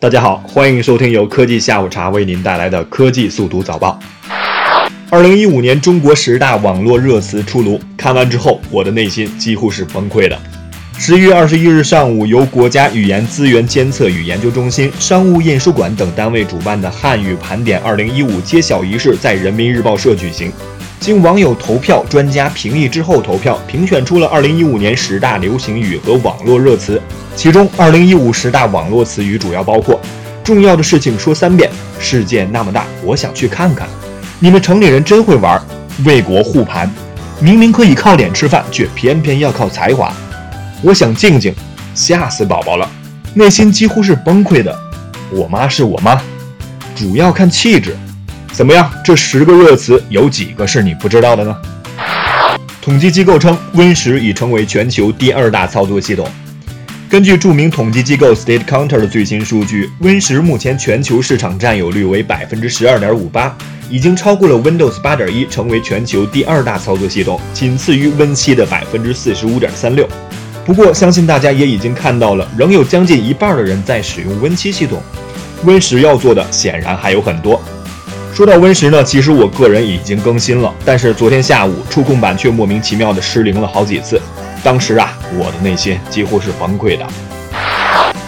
大家好，欢迎收听由科技下午茶为您带来的科技速读早报。二零一五年中国十大网络热词出炉，看完之后，我的内心几乎是崩溃的。十一月二十一日上午，由国家语言资源监测与研究中心、商务印书馆等单位主办的汉语盘点二零一五揭晓仪式在人民日报社举行。经网友投票、专家评议之后投票，评选出了二零一五年十大流行语和网络热词。其中，二零一五十大网络词语主要包括：重要的事情说三遍，世界那么大，我想去看看。你们城里人真会玩，为国护盘。明明可以靠脸吃饭，却偏偏要靠才华。我想静静，吓死宝宝了，内心几乎是崩溃的。我妈是我妈，主要看气质。怎么样？这十个热词有几个是你不知道的呢？统计机构称，Win 十已成为全球第二大操作系统。根据著名统计机构 State Counter 的最新数据，Win 十目前全球市场占有率为百分之十二点五八，已经超过了 Windows 八点一，成为全球第二大操作系统，仅次于 Win 七的百分之四十五点三六。不过，相信大家也已经看到了，仍有将近一半的人在使用 Win 七系统。Win 十要做的显然还有很多。说到 Win 十呢，其实我个人已经更新了，但是昨天下午触控板却莫名其妙的失灵了好几次。当时啊，我的内心几乎是崩溃的。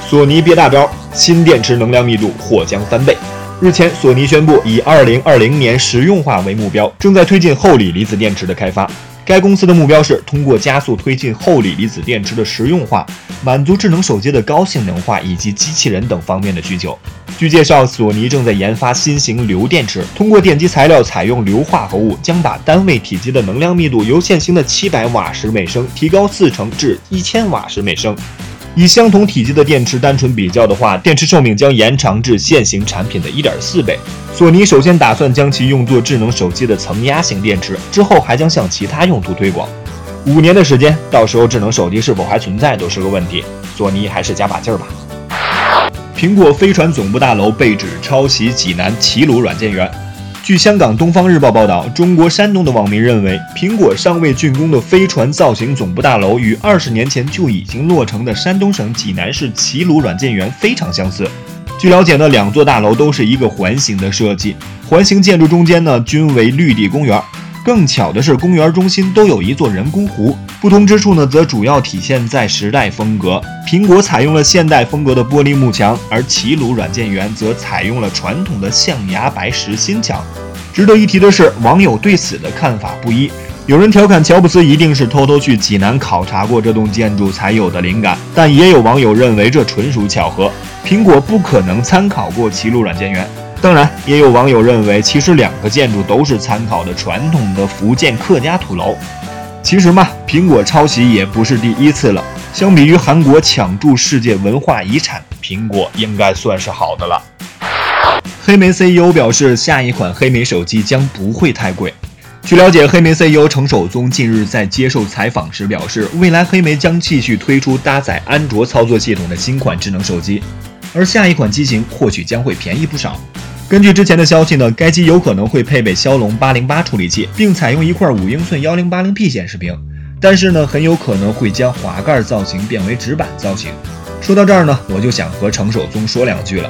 索尼憋大招，新电池能量密度或将翻倍。日前，索尼宣布以2020年实用化为目标，正在推进厚锂离子电池的开发。该公司的目标是通过加速推进厚锂离子电池的实用化，满足智能手机的高性能化以及机器人等方面的需求。据介绍，索尼正在研发新型硫电池，通过电机材料采用硫化合物，将把单位体积的能量密度由现行的七百瓦时每升提高四成至一千瓦时每升。以相同体积的电池单纯比较的话，电池寿命将延长至现行产品的一点四倍。索尼首先打算将其用作智能手机的层压型电池，之后还将向其他用途推广。五年的时间，到时候智能手机是否还存在都是个问题。索尼还是加把劲儿吧。苹果飞船总部大楼被指抄袭济南齐鲁软件园。据香港《东方日报》报道，中国山东的网民认为，苹果尚未竣工的飞船造型总部大楼与二十年前就已经落成的山东省济南市齐鲁软件园非常相似。据了解呢，两座大楼都是一个环形的设计，环形建筑中间呢均为绿地公园。更巧的是，公园中心都有一座人工湖。不同之处呢，则主要体现在时代风格。苹果采用了现代风格的玻璃幕墙，而齐鲁软件园则采用了传统的象牙白石心墙。值得一提的是，网友对此的看法不一。有人调侃乔布斯一定是偷偷去济南考察过这栋建筑才有的灵感，但也有网友认为这纯属巧合，苹果不可能参考过齐鲁软件园。当然，也有网友认为，其实两个建筑都是参考的传统的福建客家土楼。其实嘛，苹果抄袭也不是第一次了。相比于韩国抢注世界文化遗产，苹果应该算是好的了。黑莓 CEO 表示，下一款黑莓手机将不会太贵。据了解，黑莓 CEO 程守宗近日在接受采访时表示，未来黑莓将继续推出搭载安卓操作系统的新款智能手机，而下一款机型或许将会便宜不少。根据之前的消息呢，该机有可能会配备骁龙八零八处理器，并采用一块五英寸幺零八零 P 显示屏。但是呢，很有可能会将滑盖造型变为直板造型。说到这儿呢，我就想和程守宗说两句了。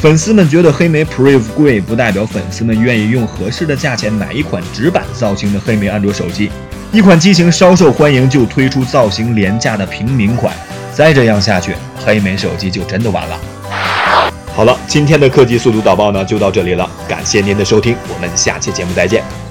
粉丝们觉得黑莓 Priv 贵，不代表粉丝们愿意用合适的价钱买一款直板造型的黑莓安卓手机。一款机型稍受欢迎就推出造型廉价的平民款，再这样下去，黑莓手机就真的完了。好了，今天的科技速度导报呢就到这里了，感谢您的收听，我们下期节目再见。